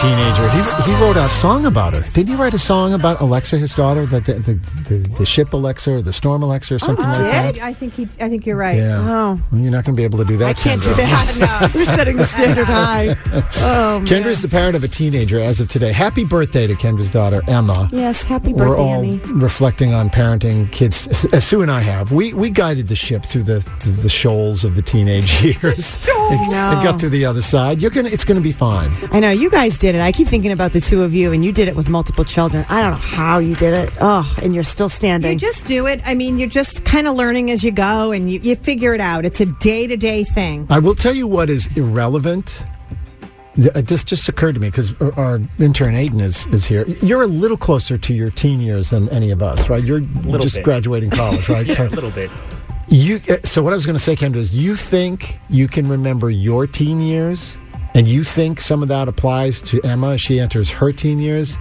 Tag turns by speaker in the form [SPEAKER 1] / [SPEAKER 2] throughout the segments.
[SPEAKER 1] Teenager. He, he wrote a song about her. Didn't he write a song about Alexa, his daughter, the the, the, the, the ship Alexa or the storm Alexa or something oh, like that?
[SPEAKER 2] I think he. I think you're right.
[SPEAKER 1] Yeah.
[SPEAKER 3] Oh.
[SPEAKER 1] Well, you're not going to be able to do that.
[SPEAKER 3] I can't do
[SPEAKER 1] Kendra.
[SPEAKER 3] that. We're setting the standard high. Oh, man.
[SPEAKER 1] Kendra's the parent of a teenager as of today. Happy birthday to Kendra's daughter, Emma.
[SPEAKER 3] Yes, happy birthday.
[SPEAKER 1] We're all
[SPEAKER 3] Annie.
[SPEAKER 1] reflecting on parenting kids, as Sue and I have. We we guided the ship through the the, the shoals of the teenage years and, and
[SPEAKER 3] No.
[SPEAKER 1] got through the other side. You're gonna, it's going to be fine.
[SPEAKER 3] I know you guys did it. I keep thinking about the two of you, and you did it with multiple children. I don't know how you did it. Oh, and you're still standing.
[SPEAKER 2] You just do it. I mean, you're just kind of learning as you go, and you, you figure it out. It's a day to day thing.
[SPEAKER 1] I will tell you what is irrelevant. This just just occurred to me because our, our intern Aiden is, is here. You're a little closer to your teen years than any of us, right? You're
[SPEAKER 4] Little
[SPEAKER 1] just
[SPEAKER 4] bit.
[SPEAKER 1] graduating college, right?
[SPEAKER 4] Yeah,
[SPEAKER 1] So
[SPEAKER 4] a little bit.
[SPEAKER 1] you. uh, So what I was going to say, Kendra, is you think you can remember your teen years, and you think some of that applies to Emma as she enters her teen years.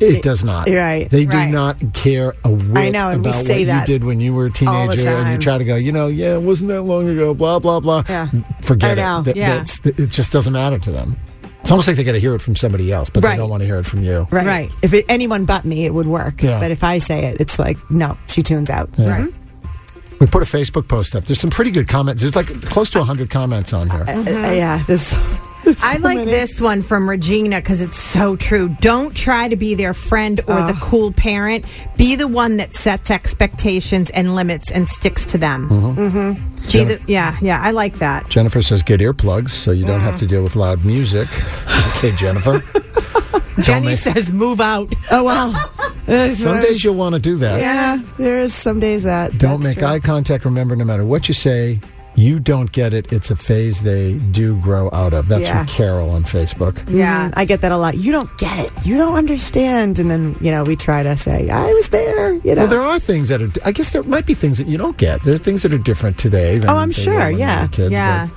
[SPEAKER 1] It does not.
[SPEAKER 3] Right,
[SPEAKER 1] They do
[SPEAKER 2] right.
[SPEAKER 1] not care a whit
[SPEAKER 3] I know, and we
[SPEAKER 1] about
[SPEAKER 3] say
[SPEAKER 1] what
[SPEAKER 3] that
[SPEAKER 1] you did when you were a teenager, and you try to go, you know, yeah, it wasn't that long ago, blah blah blah.
[SPEAKER 3] Yeah.
[SPEAKER 1] Forget
[SPEAKER 3] I know,
[SPEAKER 1] it. That-
[SPEAKER 2] yeah.
[SPEAKER 1] that's- it just doesn't matter to them. It's almost like they got to hear it from somebody else, but
[SPEAKER 3] Right.
[SPEAKER 1] they don't want to hear it from you.
[SPEAKER 3] right.
[SPEAKER 2] Right.
[SPEAKER 3] If it, anyone but me, it would work.
[SPEAKER 1] Yeah.
[SPEAKER 3] But if I say it, it's like no, she tunes out.
[SPEAKER 1] Yeah. We put a Facebook post up. There's some pretty good comments. There's like close to 100 comments on here.
[SPEAKER 3] Uh, uh, yeah,
[SPEAKER 2] I like this one from Regina because it's so true. Don't try to be their friend or the cool parent. Be the one that sets expectations and limits and sticks to them. Mm-hmm. Be the, yeah, yeah, I like that.
[SPEAKER 1] Jennifer says get earplugs so you don't have to deal with loud music. okay, Jennifer.
[SPEAKER 2] Jenny
[SPEAKER 1] make-
[SPEAKER 2] says, "Move out."
[SPEAKER 3] Oh well. Uh,
[SPEAKER 1] Some days you'll want to do that.
[SPEAKER 3] Yeah, there is some days that.
[SPEAKER 1] Don't make
[SPEAKER 3] true.
[SPEAKER 1] eye contact. Remember, no matter what you say, you don't get it. It's a phase they do grow out of. That's
[SPEAKER 3] Yeah.
[SPEAKER 1] from Carol on Facebook.
[SPEAKER 2] Yeah.
[SPEAKER 3] I get that a lot. You don't get it. You don't understand. And then, you know, we try to say, I was there, you know.
[SPEAKER 1] Well, there are things that are. I guess there might be things that you don't get. There are things that are different today. Than
[SPEAKER 3] Oh, I'm sure,
[SPEAKER 1] were when we
[SPEAKER 3] yeah.
[SPEAKER 1] kids,
[SPEAKER 2] Yeah.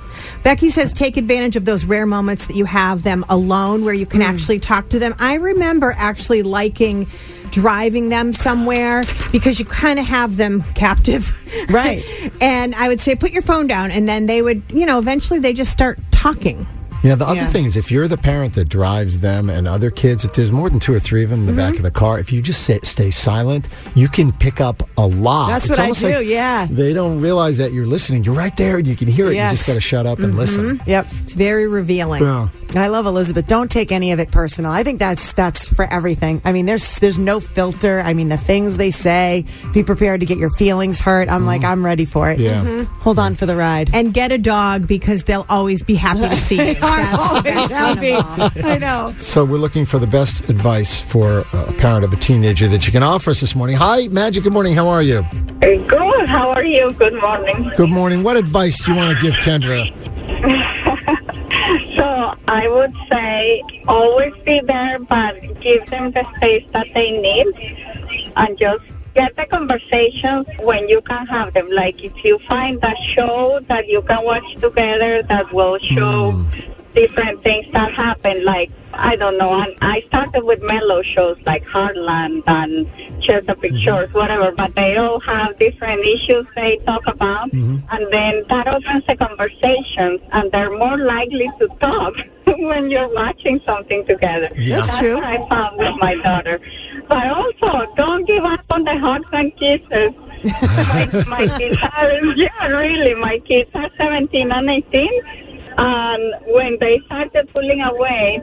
[SPEAKER 2] Becky says take advantage of those rare moments that you have them alone where you can
[SPEAKER 3] Mm.
[SPEAKER 2] actually talk to them. I remember actually liking driving them somewhere because you kind of have them captive.
[SPEAKER 3] Right.
[SPEAKER 2] and I would say put your phone down and then they would, you know, eventually they just start talking.
[SPEAKER 1] Yeah, the other
[SPEAKER 3] Yeah.
[SPEAKER 1] thing is if you're the parent that drives them and other kids, if there's more than two or three of them in the
[SPEAKER 3] Mm-hmm.
[SPEAKER 1] back of the car, if you just say, stay silent, you can pick up a lot.
[SPEAKER 3] That's
[SPEAKER 1] It's
[SPEAKER 3] what I
[SPEAKER 1] almost
[SPEAKER 3] do,
[SPEAKER 1] like
[SPEAKER 3] yeah.
[SPEAKER 1] They don't realize that you're listening. You're right there and you can hear it. You
[SPEAKER 3] Yes. Mm-hmm.
[SPEAKER 1] just got to shut up and listen.
[SPEAKER 3] Yep.
[SPEAKER 2] It's very revealing.
[SPEAKER 1] Yeah.
[SPEAKER 3] I love Elizabeth. Don't take any of it personal. I think that's that's for everything. I mean, there's there's no filter. I mean, the things they say. Be prepared to get your feelings hurt. I'm like, I'm ready for it.
[SPEAKER 1] Yeah.
[SPEAKER 3] Hold on for the ride.
[SPEAKER 2] And get a dog because they'll always be happy to see you.
[SPEAKER 3] They are
[SPEAKER 2] That's-
[SPEAKER 3] always
[SPEAKER 2] that's kind of
[SPEAKER 3] happy. I know.
[SPEAKER 1] So we're looking for the best advice for uh, a parent of a teenager that you can offer us this morning. Hi, Magic. Good morning. How are you?
[SPEAKER 5] Good. How are you? Good morning.
[SPEAKER 1] Good morning. What advice do you want to give Kendra?
[SPEAKER 5] So I would say always be there, but give them the space that they need, and just get the conversations when you can have them. Like if you find a show that you can watch together that will show mm. Different things that happen, like I don't know. And I started with mellow shows like Heartland and Chesapeake Shores, mm-hmm. whatever, but they all have different issues they talk about, mm-hmm. and then that opens the conversations, and they're more likely to talk when you're watching something together.
[SPEAKER 1] Yeah.
[SPEAKER 5] That's
[SPEAKER 3] true.
[SPEAKER 5] what I found with my daughter. But also, don't give up on the hugs and kisses. my, my kids are, yeah, really, my kids are 17 and 18. And when they started pulling away,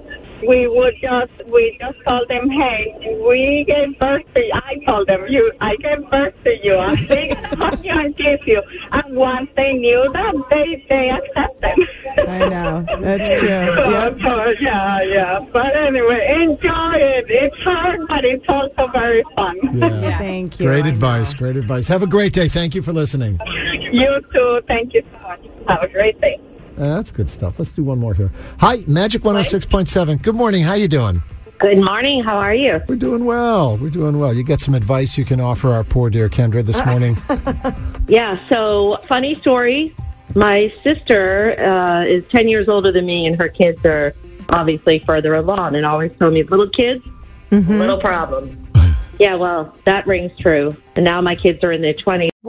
[SPEAKER 5] we would just, we just told them, hey, we gave birth to you. I told them, you, I gave birth to you. I'm they gonna hug you and kiss you. And once they knew that, they, they accepted.
[SPEAKER 3] I know. That's true. Yep.
[SPEAKER 5] so, yeah, yeah. But anyway, enjoy it. It's hard, but it's also very fun.
[SPEAKER 1] Yeah.
[SPEAKER 3] Thank you.
[SPEAKER 1] Great
[SPEAKER 3] I
[SPEAKER 1] advice. Great advice. Have a great day. Thank you for listening.
[SPEAKER 5] You too. Thank you so much. Have a great day.
[SPEAKER 1] That's good stuff. Let's do one more here. Hi, Magic 106.7. Good morning. How you doing?
[SPEAKER 4] Good morning. How are you?
[SPEAKER 1] We're doing well. We're doing well. You get some advice you can offer our poor dear Kendra this morning?
[SPEAKER 4] yeah, so funny story. My sister uh, is 10 years older than me, and her kids are obviously further along, and always told me, little kids, mm-hmm. little problems. yeah, well, that rings true. And now my kids are in their 20s.